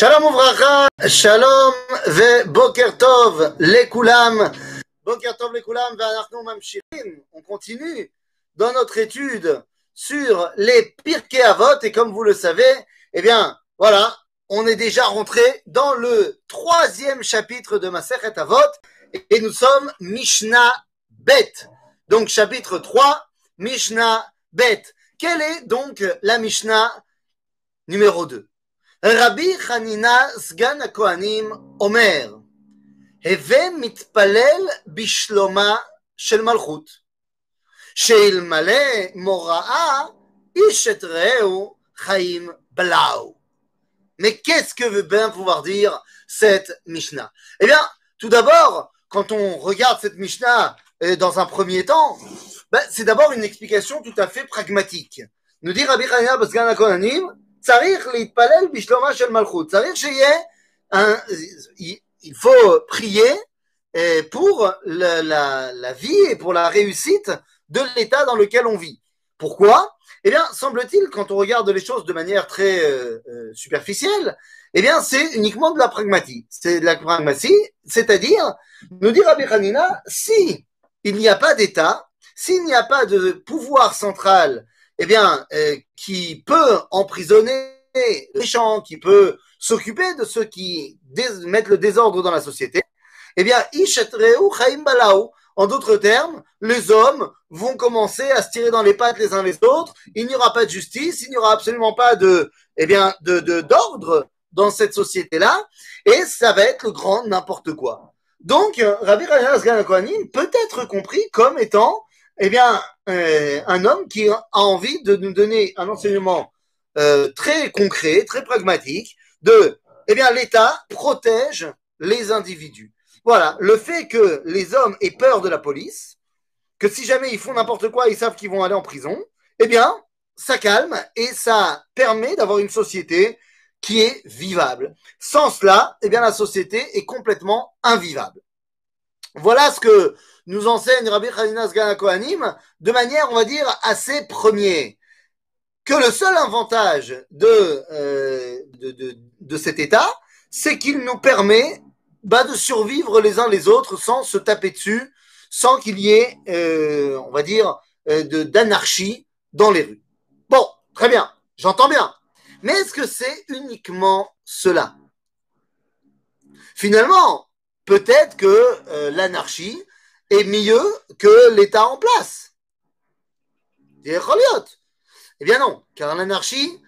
Shalom Uvracha, Shalom ve Boker Tov, Lekulam. Boker Tov, Lekulam, on continue dans notre étude sur les Pirkei Avot, et comme vous le savez, eh bien, voilà, on est déjà rentré dans le troisième chapitre de Masechet Avot, et nous sommes Mishnah Bet. Donc, chapitre 3, Mishnah Bet. Quelle est donc la Mishnah numéro 2 Rabbi Hanina Sgan Kohanim Omer הווה מתפלל בשלומה של מלכות, שאלמלא מוראה איש את רעהו חיים בלאו. Mais qu'est-ce que veut bien pouvoir dire cette Mishnah Eh bien, tout d'abord, quand on regarde cette Mishnah euh, dans un premier temps, ben, c'est d'abord une explication tout à fait pragmatique. Nous dit Rabbi Hanina Sgan Kohanim, il faut prier eh, pour la, vie et pour la réussite de l'état dans lequel on vit. Pourquoi? Eh bien, semble-t-il, quand on regarde les choses de manière très euh, euh, superficielle, eh bien, c'est uniquement de la pragmatie. C'est de la pragmatie, c'est-à-dire, nous dire Rabbi Hanina, si il n'y a pas d'État, s'il n'y a pas de pouvoir central eh bien, euh, qui peut emprisonner les gens, qui peut s'occuper de ceux qui mettent le désordre dans la société, eh bien, en d'autres termes, les hommes vont commencer à se tirer dans les pattes les uns les autres. Il n'y aura pas de justice, il n'y aura absolument pas de, eh bien, de, d'ordre dans cette société-là, et ça va être le grand n'importe quoi. Donc, Rabbi Raya peut être compris comme étant eh bien, euh, un homme qui a envie de nous donner un enseignement euh, très concret, très pragmatique, de, eh bien, l'État protège les individus. Voilà, le fait que les hommes aient peur de la police, que si jamais ils font n'importe quoi, ils savent qu'ils vont aller en prison, eh bien, ça calme et ça permet d'avoir une société qui est vivable. Sans cela, eh bien, la société est complètement invivable. Voilà ce que nous enseigne Rabbi Khalinas Kohanim de manière, on va dire, assez première. Que le seul avantage de, euh, de, de, cet état, c'est qu'il nous permet bah, de survivre les uns les autres sans se taper dessus, sans qu'il y ait, euh, on va dire, euh, d'anarchie dans les rues. Bon, très bien, j'entends bien. Mais est-ce que c'est uniquement cela? Finalement, peut-être que l'anarchie, est mieux que l'État en place. Eh bien non, car l'anarchie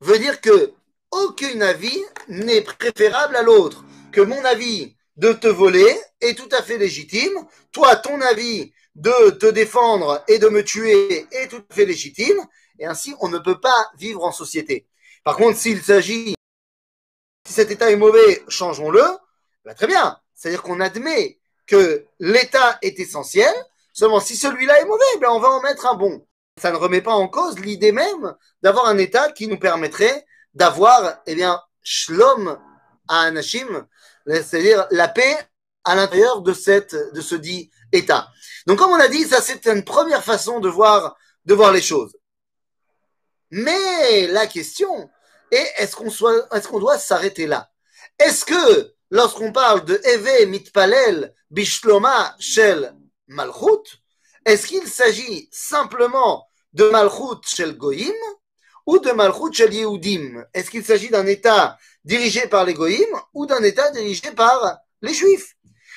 veut dire que aucun avis n'est préférable à l'autre, que mon avis de te voler est tout à fait légitime, toi ton avis de te défendre et de me tuer est tout à fait légitime, et ainsi on ne peut pas vivre en société. Par contre, s'il s'agit, si cet état est mauvais, changeons-le, bah, très bien. C'est-à-dire qu'on admet que l'État est essentiel. Seulement, si celui-là est mauvais, ben on va en mettre un bon. Ça ne remet pas en cause l'idée même d'avoir un État qui nous permettrait d'avoir, eh bien, shlom à anashim, c'est-à-dire la paix à l'intérieur de cette, de ce dit État. Donc, comme on a dit, ça c'est une première façon de voir, de voir les choses. Mais la question est, est-ce qu'on est-ce qu'on doit s'arrêter là? Est-ce que lorsqu'on parle de Eve Mitpalel Bishloma Shel Malchut, est-ce qu'il s'agit simplement de Malchut Shel Goïm ou de Malchut Shel Yehudim? Est-ce qu'il s'agit d'un État dirigé par les Goïm ou d'un État dirigé par les Juifs?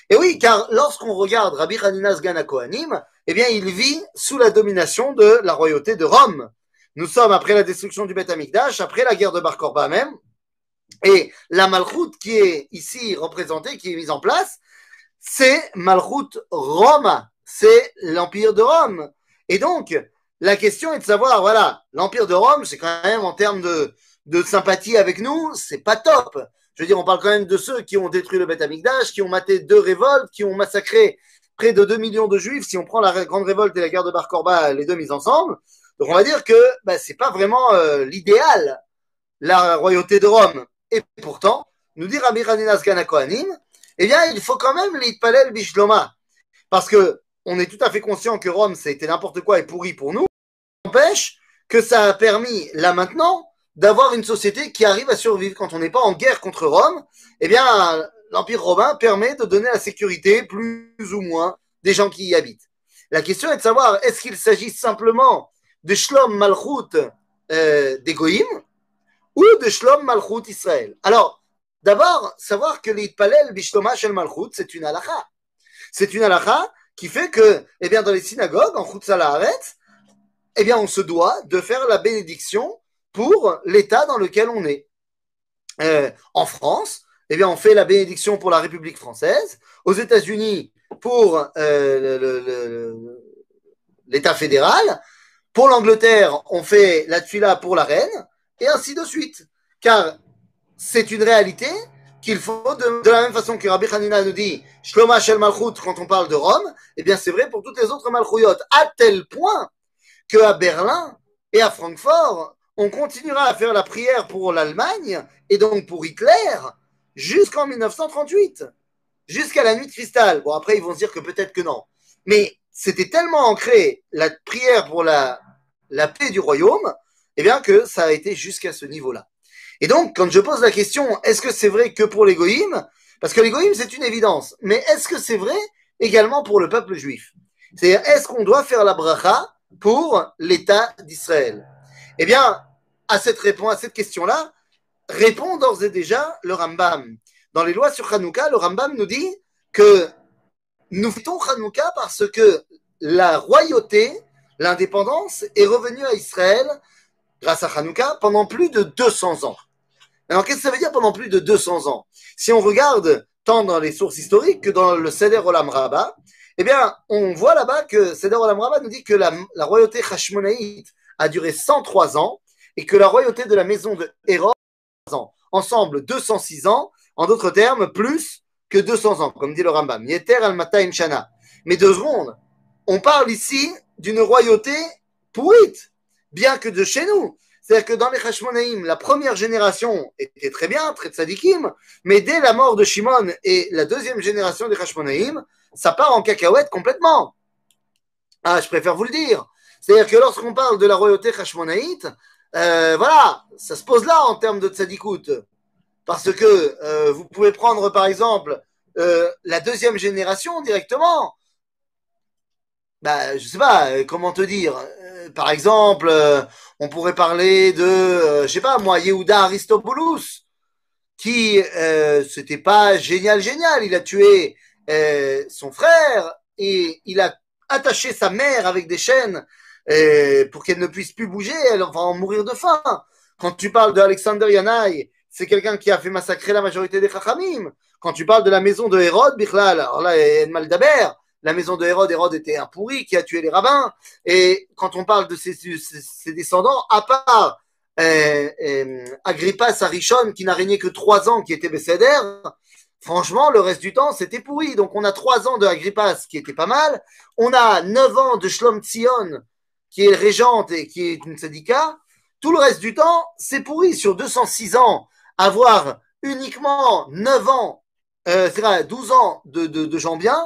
Et oui, car lorsqu'on regarde Rabbi Hanina Sgana Kohanim, eh bien, il vit sous la domination de la royauté de Rome. Nous sommes après la destruction du Beth Amikdash, après la guerre de Bar Korba même, et la Malchut qui est ici représentée, qui est mise en place, c'est Malchut Rome, c'est l'Empire de Rome. Et donc, la question est de savoir, voilà, l'Empire de Rome, c'est quand même en termes de, de sympathie avec nous, c'est pas top. Je veux dire, on parle quand même de ceux qui ont détruit le Beth Amikdash, qui ont maté deux révoltes, qui ont massacré près de 2 millions de juifs, si on prend la grande révolte et la guerre de Bar Korba, les deux mises ensemble. Donc on va dire que bah, c'est pas vraiment euh, l'idéal, la royauté de Rome. Et pourtant, nous dit Rabbi Haninas Kohanim, eh bien, il faut quand même l'Itpalel Bishloma. Parce que on est tout à fait conscient que Rome, été n'importe quoi et pourri pour nous. N'empêche que ça a permis, là maintenant, d'avoir une société qui arrive à survivre. Quand on n'est pas en guerre contre Rome, eh bien, l'Empire romain permet de donner la sécurité, plus ou moins, des gens qui y habitent. La question est de savoir, est-ce qu'il s'agit simplement de Shlom Malchut euh, des ou de Shlom Malchut Israël Alors, d'abord, savoir que l'Itpalel Bishloma Shel Malchut, c'est une halakha. C'est une halakha qui fait que, eh bien, dans les synagogues, en Chutz eh bien, on se doit de faire la bénédiction pour l'État dans lequel on est. Euh, en France, eh bien, on fait la bénédiction pour la République française. Aux États-Unis, pour euh, l'État fédéral. Pour l'Angleterre, on fait la tuila pour la reine, et ainsi de suite. Car c'est une réalité qu'il faut, de, la même façon que Rabbi Hanina nous dit Shloma Shel Malchut quand on parle de Rome, eh bien c'est vrai pour toutes les autres Malchuyot, à tel point qu'à Berlin et à Francfort, on continuera à faire la prière pour l'Allemagne et donc pour Hitler jusqu'en 1938 jusqu'à la nuit de cristal. Bon, après, ils vont se dire que peut-être que non. Mais c'était tellement ancré, la prière pour la, la paix du royaume, eh bien, que ça a été jusqu'à ce niveau-là. Et donc, quand je pose la question, est-ce que c'est vrai que pour l'égoïme Parce que l'égoïme, c'est une évidence. Mais est-ce que c'est vrai également pour le peuple juif? C'est-à-dire, est-ce qu'on doit faire la bracha pour l'État d'Israël? Eh bien, à cette réponse, à cette question-là, répond d'ores et déjà le Rambam dans les lois sur Hanouka, le Rambam nous dit que nous fêtons Hanouka parce que la royauté, l'indépendance est revenue à Israël grâce à Hanouka pendant plus de 200 ans. Alors qu'est-ce que ça veut dire pendant plus de 200 ans? Si on regarde tant dans les sources historiques que dans le Seder Olam Rabbah, eh bien, on voit là-bas que Seder Olam Rabbah nous dit que la, royauté Hashmonaïte a duré 103 ans et que la royauté de la maison de Hérode, ensemble 206 ans, en d'autres termes, plus que 200 ans, comme dit le Rambam. Yeter al Mataim Shana. Mais deux secondes, on parle ici d'une royauté pourrite, bien que de chez nous. C'est-à-dire que dans les Hashmonaïm, la première génération était très bien, très tzadikim, mais dès la mort de Shimon et la deuxième génération des Hashmonaïm, ça part en cacahuète complètement. Ah, je préfère vous le dire. C'est-à-dire que lorsqu'on parle de la royauté Hashmonaïte, euh, voilà, ça se pose là en termes de tzadikout. Parce que euh, vous pouvez prendre, par exemple, euh, la deuxième génération directement. Bah, je sais pas, euh, comment te dire. par exemple, on pourrait parler de, je sais pas, moi, Yehuda Aristobulus, qui c'était pas génial, génial. Il a tué son frère et il a attaché sa mère avec des chaînes pour qu'elle ne puisse plus bouger. Elle va en mourir de faim. Quand tu parles de Alexander Yanaï, c'est quelqu'un qui a fait massacrer la majorité des Chachamim. Quand tu parles de la maison de Hérode, Bichlal, alors là, mal d'Aber, la maison de Hérode, Hérode était un pourri qui a tué les rabbins. Et quand on parle de ses, descendants, à part euh, euh, Agrippa Sarichon, qui n'a régné que trois ans, qui était Besséder, franchement, le reste du temps, c'était pourri. Donc on a trois ans de Agrippas, qui était pas mal. On a neuf ans de Shlom Tzion, qui est régente et qui est une syndicat. Tout le reste du temps, c'est pourri. Sur 206 ans, avoir uniquement 9 ans, euh, c'est-à-dire 12 ans de, gens bien,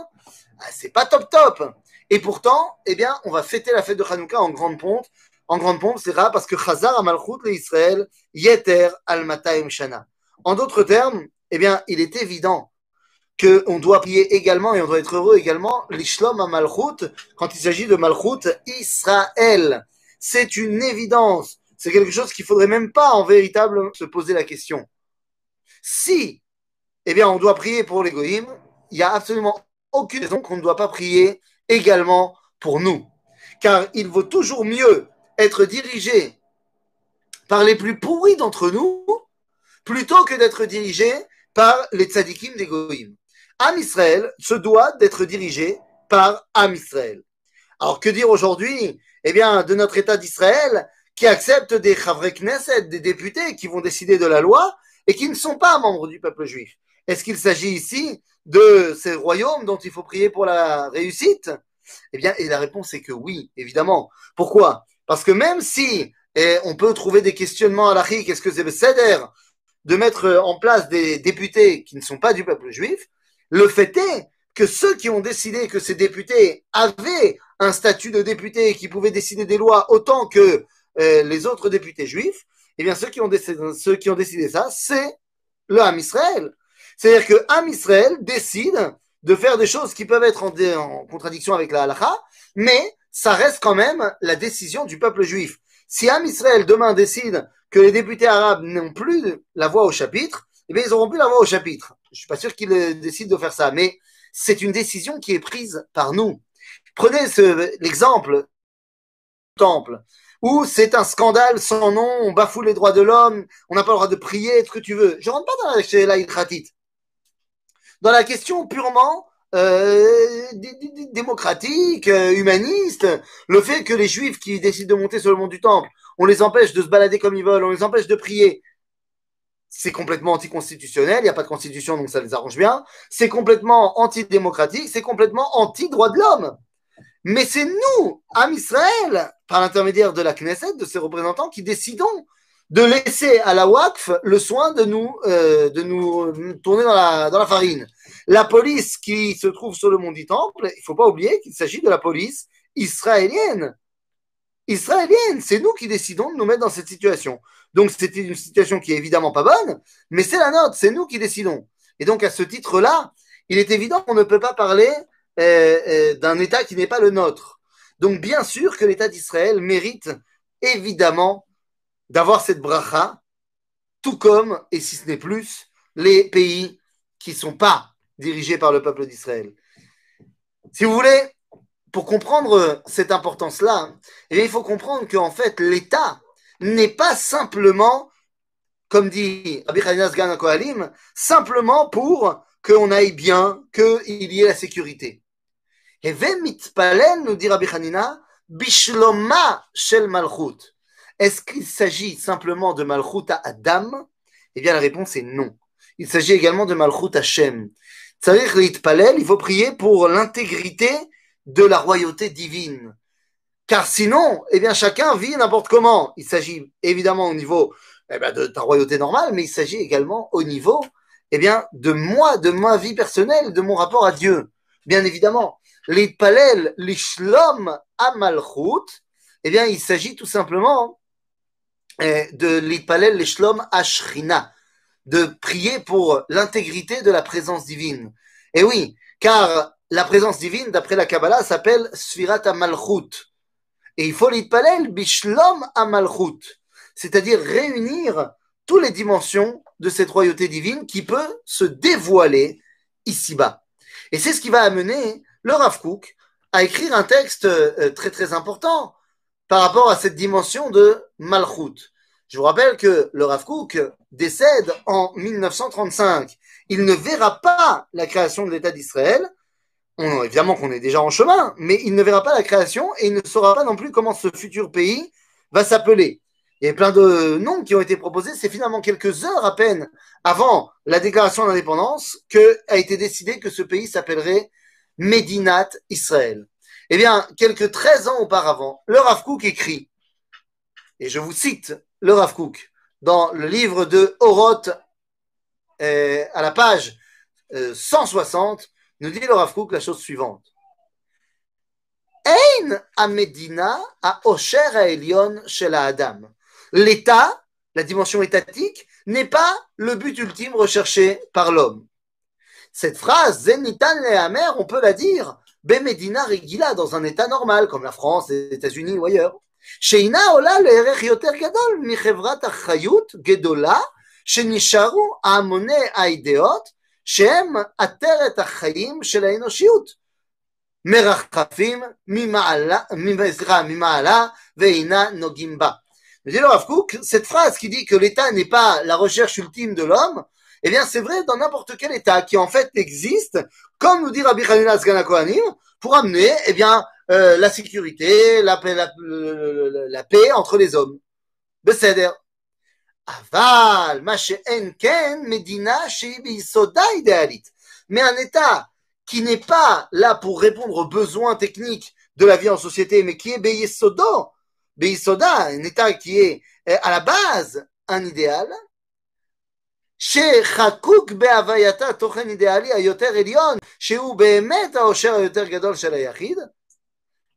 c'est pas top top. Et pourtant, eh bien, on va fêter la fête de Hanouka en grande pompe. En grande pompe, c'est rare parce que Chazar Amalchut le Israël, Yeter al Mataim Shana. En d'autres termes, eh bien, il est évident qu'on doit prier également et on doit être heureux également l'Ishlom à Malchut quand il s'agit de Malchut Israël. C'est une évidence c'est quelque chose qu'il faudrait même pas en véritable se poser la question. Si, eh bien, on doit prier pour les il n'y a absolument aucune raison qu'on ne doit pas prier également pour nous. Car il vaut toujours mieux être dirigé par les plus pourris d'entre nous plutôt que d'être dirigé par les tzadikim des goïm. Am Israël se doit d'être dirigé par Am Israël. Alors que dire aujourd'hui Eh bien, de notre État d'Israël, qui acceptent des Knesset, des députés qui vont décider de la loi et qui ne sont pas membres du peuple juif? Est-ce qu'il s'agit ici de ces royaumes dont il faut prier pour la réussite? Eh bien, et la réponse est que oui, évidemment. Pourquoi? Parce que même si et on peut trouver des questionnements à la qu'est-ce que c'est de mettre en place des députés qui ne sont pas du peuple juif, le fait est que ceux qui ont décidé que ces députés avaient un statut de député qui pouvaient décider des lois autant que euh, les autres députés juifs, eh bien, ceux qui ont décidé, ceux qui ont décidé ça, c'est le Ham Israël. C'est-à-dire que Ham Israël décide de faire des choses qui peuvent être en, contradiction avec la halakha, mais ça reste quand même la décision du peuple juif. Si Ham Israël demain décide que les députés arabes n'ont plus la voix au chapitre, eh bien, ils auront plus la voix au chapitre. Je suis pas sûr qu'ils décident de faire ça, mais c'est une décision qui est prise par nous. Prenez l'exemple temple, où c'est un scandale sans nom, on bafoue les droits de l'homme, on n'a pas le droit de prier, ce que tu veux. Je rentre pas dans la, la Dans la question purement euh, démocratique, euh, humaniste, le fait que les juifs qui décident de monter sur le mont du temple, on les empêche de se balader comme ils veulent, on les empêche de prier, c'est complètement anticonstitutionnel, il n'y a pas de constitution, donc ça les arrange bien, c'est complètement antidémocratique, c'est complètement anti-droit de l'homme. Mais c'est nous, Am Israël, par l'intermédiaire de la Knesset, de ses représentants, qui décidons de laisser à la WACF le soin de nous, euh, de nous tourner dans la, dans la farine. La police qui se trouve sur le mont du Temple, il ne faut pas oublier qu'il s'agit de la police israélienne. Israélienne, c'est nous qui décidons de nous mettre dans cette situation. Donc c'était une situation qui est évidemment pas bonne, mais c'est la nôtre, c'est nous qui décidons. Et donc à ce titre-là, il est évident qu'on ne peut pas parler euh, euh, d'un État qui n'est pas le nôtre. Donc bien sûr que l'État d'Israël mérite évidemment d'avoir cette bracha, tout comme, et si ce n'est plus, les pays qui ne sont pas dirigés par le peuple d'Israël. Si vous voulez, pour comprendre cette importance-là, eh il faut comprendre qu'en fait, l'État n'est pas simplement, comme dit Rabbi Gan Kohalim, simplement pour qu'on aille bien, qu'il y ait la sécurité. Et mitpalel, nous dit Rabbi Hanina, bishloma shel malchut. Est-ce qu'il s'agit simplement de malchut à Adam Eh bien, la réponse est non. Il s'agit également de malchut à Shem. C'est-à-dire il faut prier pour l'intégrité de la royauté divine. Car sinon, eh bien, chacun vit n'importe comment. Il s'agit évidemment au niveau eh bien, de ta royauté normale, mais il s'agit également au niveau eh bien, de moi, de ma vie personnelle, de mon rapport à Dieu. Bien évidemment, l'itpalel l'ishlom amalchut, eh bien, il s'agit tout simplement de l'itpalel l'ishlom ashrina, de prier pour l'intégrité de la présence divine. Et oui, car la présence divine, d'après la Kabbalah, s'appelle Sfirat Amalchut. Et il faut l'itpalel bishlom amalchut, c'est-à-dire réunir toutes les dimensions de cette royauté divine qui peut se dévoiler ici-bas. Et c'est ce qui va amener le Rav Kook à écrire un texte euh, très très important par rapport à cette dimension de malchut. Je vous rappelle que le Rav Kook décède en 1935. Il ne verra pas la création de l'État d'Israël, on, évidemment qu'on est déjà en chemin, mais il ne verra pas la création et il ne saura pas non plus comment ce futur pays va s'appeler. Il y a plein de noms qui ont été proposés. C'est finalement quelques heures à peine avant la déclaration d'indépendance que a été décidé que ce pays s'appellerait Médinat Israël. Eh bien, quelques 13 ans auparavant, le Rav Kook écrit, et je vous cite le Rav Kook, dans le livre de Oroth, euh, à la page 160, euh, nous dit le Rav la chose suivante. Ein a Medina a Osher Elion shel Adam. L'État, la dimension étatique, n'est pas le but ultime recherché par l'homme. Cette phrase, Zenitan Lehamer, on peut la dire, Bemedina Regila, dans un État normal, comme la France, les États-Unis ou ailleurs. שאינה עולה לערך יותר גדול מחברת אחריות גדולה שנשארו המוני האידאות שהם עטרת החיים של האנושיות. מרחפים ממעלה, סליחה, ממעלה ואינה נוגעים בה. dit le Rav cette phrase qui dit que l'État n'est pas la recherche ultime de l'homme, eh bien, c'est vrai dans n'importe quel État qui en fait existe, comme nous dit Rabbi Hanina Kohanim, pour amener, eh bien, euh, la sécurité, la paix, la, la, la paix entre les hommes. Beseder. Aval, Medina, Mais un État qui n'est pas là pour répondre aux besoins techniques de la vie en société, mais qui est Beyesodo, Beyesoda, un État qui est euh, à la base un idéal, שחקוק בהווייתה תוכן אידיאלי היותר עליון, שהוא באמת העושר היותר גדול של היחיד,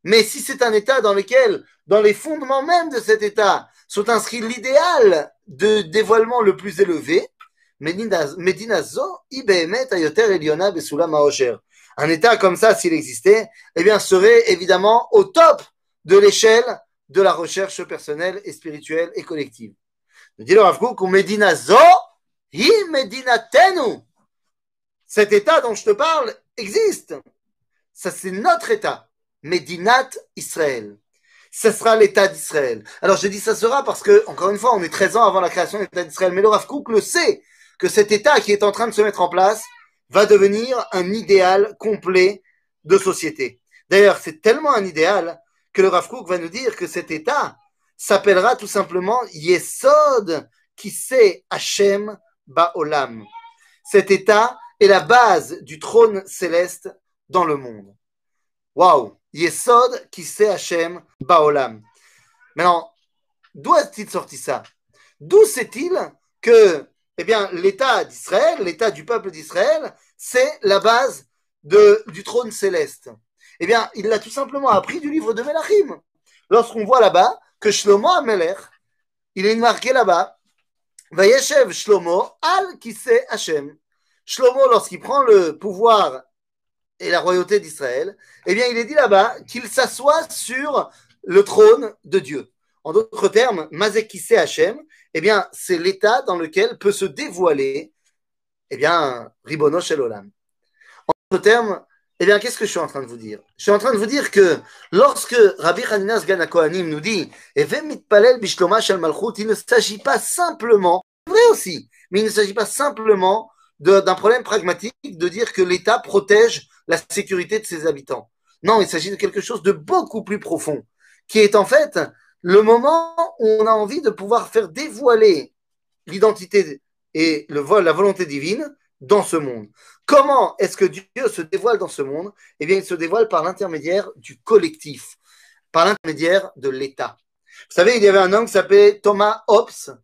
mais si c'est un état dans lequel, dans les fondements même de cet état, sont inscrits l'idéal de dévoilement le plus élevé. Medinazo, Ibehemet, Ayoter, Eliona, Besula, Maosher. Un état comme ça, s'il existait, eh bien, serait évidemment au top de l'échelle de la recherche personnelle et spirituelle et collective. Nous dit le Rav Kook, Medina zo, hi Medina tenu. cet état dont je te parle existe. Ça, c'est notre état. Medinat Israël. Ce sera l'état d'Israël. Alors, je dis ça sera parce que, encore une fois, on est 13 ans avant la création de l'état d'Israël. Mais le Rav Kook le sait que cet état qui est en train de se mettre en place va devenir un idéal complet de société. D'ailleurs, c'est tellement un idéal que le Rav Kook va nous dire que cet état s'appellera tout simplement Yesod qui sait Hashem Ba'olam. Cet état est la base du trône céleste dans le monde. Waouh! Yesod qui sait Hashem Baolam. Maintenant, d'où est-il sorti ça? D'où sait-il que, eh bien, l'État d'Israël, l'État du peuple d'Israël, c'est la base du trône céleste? Eh bien, il l'a tout simplement appris du livre de Melachim. Lorsqu'on voit là-bas que Shlomo Amelech, il est marqué là-bas, Vayeshev Shlomo al Kise Hashem. Shlomo, lorsqu'il prend le pouvoir et la royauté d'Israël, eh bien, il est dit là-bas qu'il s'assoit sur le trône de Dieu. En d'autres termes, Mazekise Hachem, eh bien, c'est l'état dans lequel peut se dévoiler, eh bien, Ribono Shel Olam. En d'autres termes, eh bien, qu'est-ce que je suis en train de vous dire? Je suis en train de vous dire que lorsque Rabbi Haninas Gana Kohanim nous dit malchut, il ne s'agit pas simplement, vrai aussi, mais il ne s'agit pas simplement d'un problème pragmatique de dire que l'État protège la sécurité de ses habitants. Non, il s'agit de quelque chose de beaucoup plus profond, qui est en fait le moment où on a envie de pouvoir faire dévoiler l'identité et la volonté divine dans ce monde. Comment est-ce que Dieu se dévoile dans ce monde? Eh bien, il se dévoile par l'intermédiaire du collectif, par l'intermédiaire de l'État. Vous savez, il y avait un homme qui s'appelait Thomas Hobbes,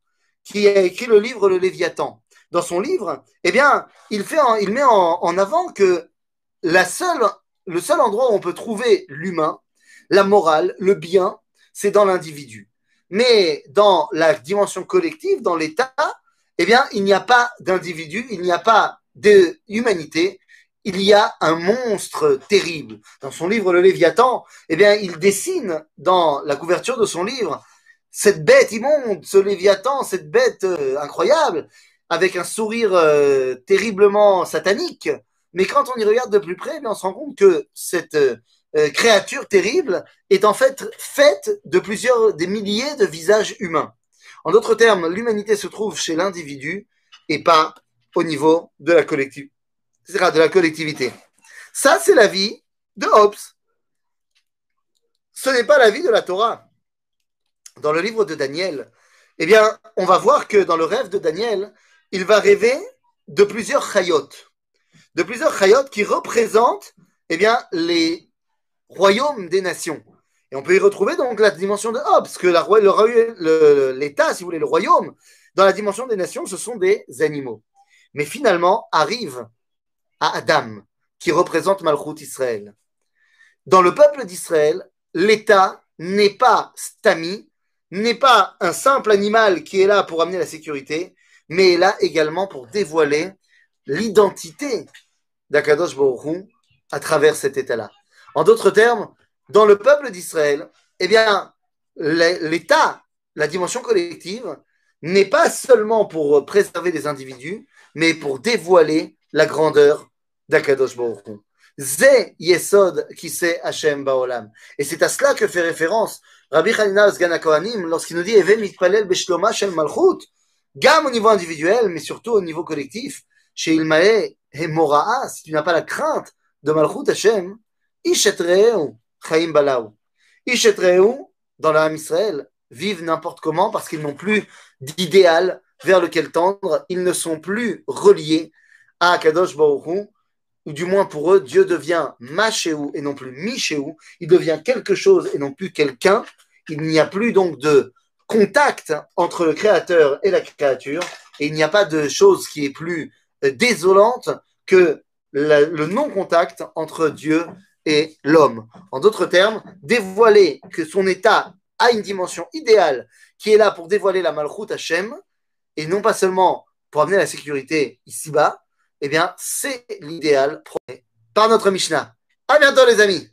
qui a écrit le livre Le Léviathan. Dans son livre, eh bien, il, met en avant que la seule, le seul endroit où on peut trouver l'humain, la morale, le bien, c'est dans l'individu. Mais dans la dimension collective, dans l'État, eh bien, il n'y a pas d'individu, il n'y a pas d'humanité, il y a un monstre terrible. Dans son livre Le Léviathan, eh bien, il dessine dans la couverture de son livre cette bête immonde, ce Léviathan, cette bête euh, incroyable, avec un sourire euh, terriblement satanique, mais quand on y regarde de plus près, on se rend compte que cette euh, créature terrible est en fait faite de plusieurs, des milliers de visages humains. En d'autres termes, l'humanité se trouve chez l'individu et pas au niveau de la, de la collectivité. Ça, c'est la vie de Hobbes. Ce n'est pas la vie de la Torah. Dans le livre de Daniel, eh bien, on va voir que dans le rêve de Daniel, il va rêver de plusieurs chayotes de plusieurs chayot qui représentent eh bien, les royaumes des nations. Et on peut y retrouver donc la dimension de Hobbes, que l'État, si vous voulez, le royaume, dans la dimension des nations, ce sont des animaux. Mais finalement, arrive à Adam, qui représente Malchut Israël. Dans le peuple d'Israël, l'État n'est pas stami, n'est pas un simple animal qui est là pour amener la sécurité, mais est là également pour dévoiler l'identité d'Akadosh Baruch à travers cet état-là. En d'autres termes, dans le peuple d'Israël, eh bien, l'État, la dimension collective, n'est pas seulement pour préserver les individus, mais pour dévoiler la grandeur d'Akadosh Baruch Yesod qui sait Hashem Baolam. Et c'est à cela que fait référence Rabbi Hanina Sgana lorsqu'il nous dit Even mitpalel beshloma shel malchut, gamme au niveau individuel, mais surtout au niveau collectif, chez Ilmae Moraa, si tu n'as pas la crainte de Malchut Hashem, Ishetreu, Chaim Balau. Ishetreu, dans l'âme Israël, vivent n'importe comment parce qu'ils n'ont plus d'idéal vers lequel tendre, ils ne sont plus reliés à Kadosh Baruch ou du moins pour eux, Dieu devient Machéou et non plus Michéou, il devient quelque chose et non plus quelqu'un, il n'y a plus donc de contact entre le créateur et la créature, et il n'y a pas de chose qui est plus désolante que le non-contact entre Dieu et l'homme. En d'autres termes, dévoiler que son état a une dimension idéale qui est là pour dévoiler la Malchut Hashem, et non pas seulement pour amener la sécurité ici-bas, eh bien, c'est l'idéal par notre Mishnah. À bientôt, les amis!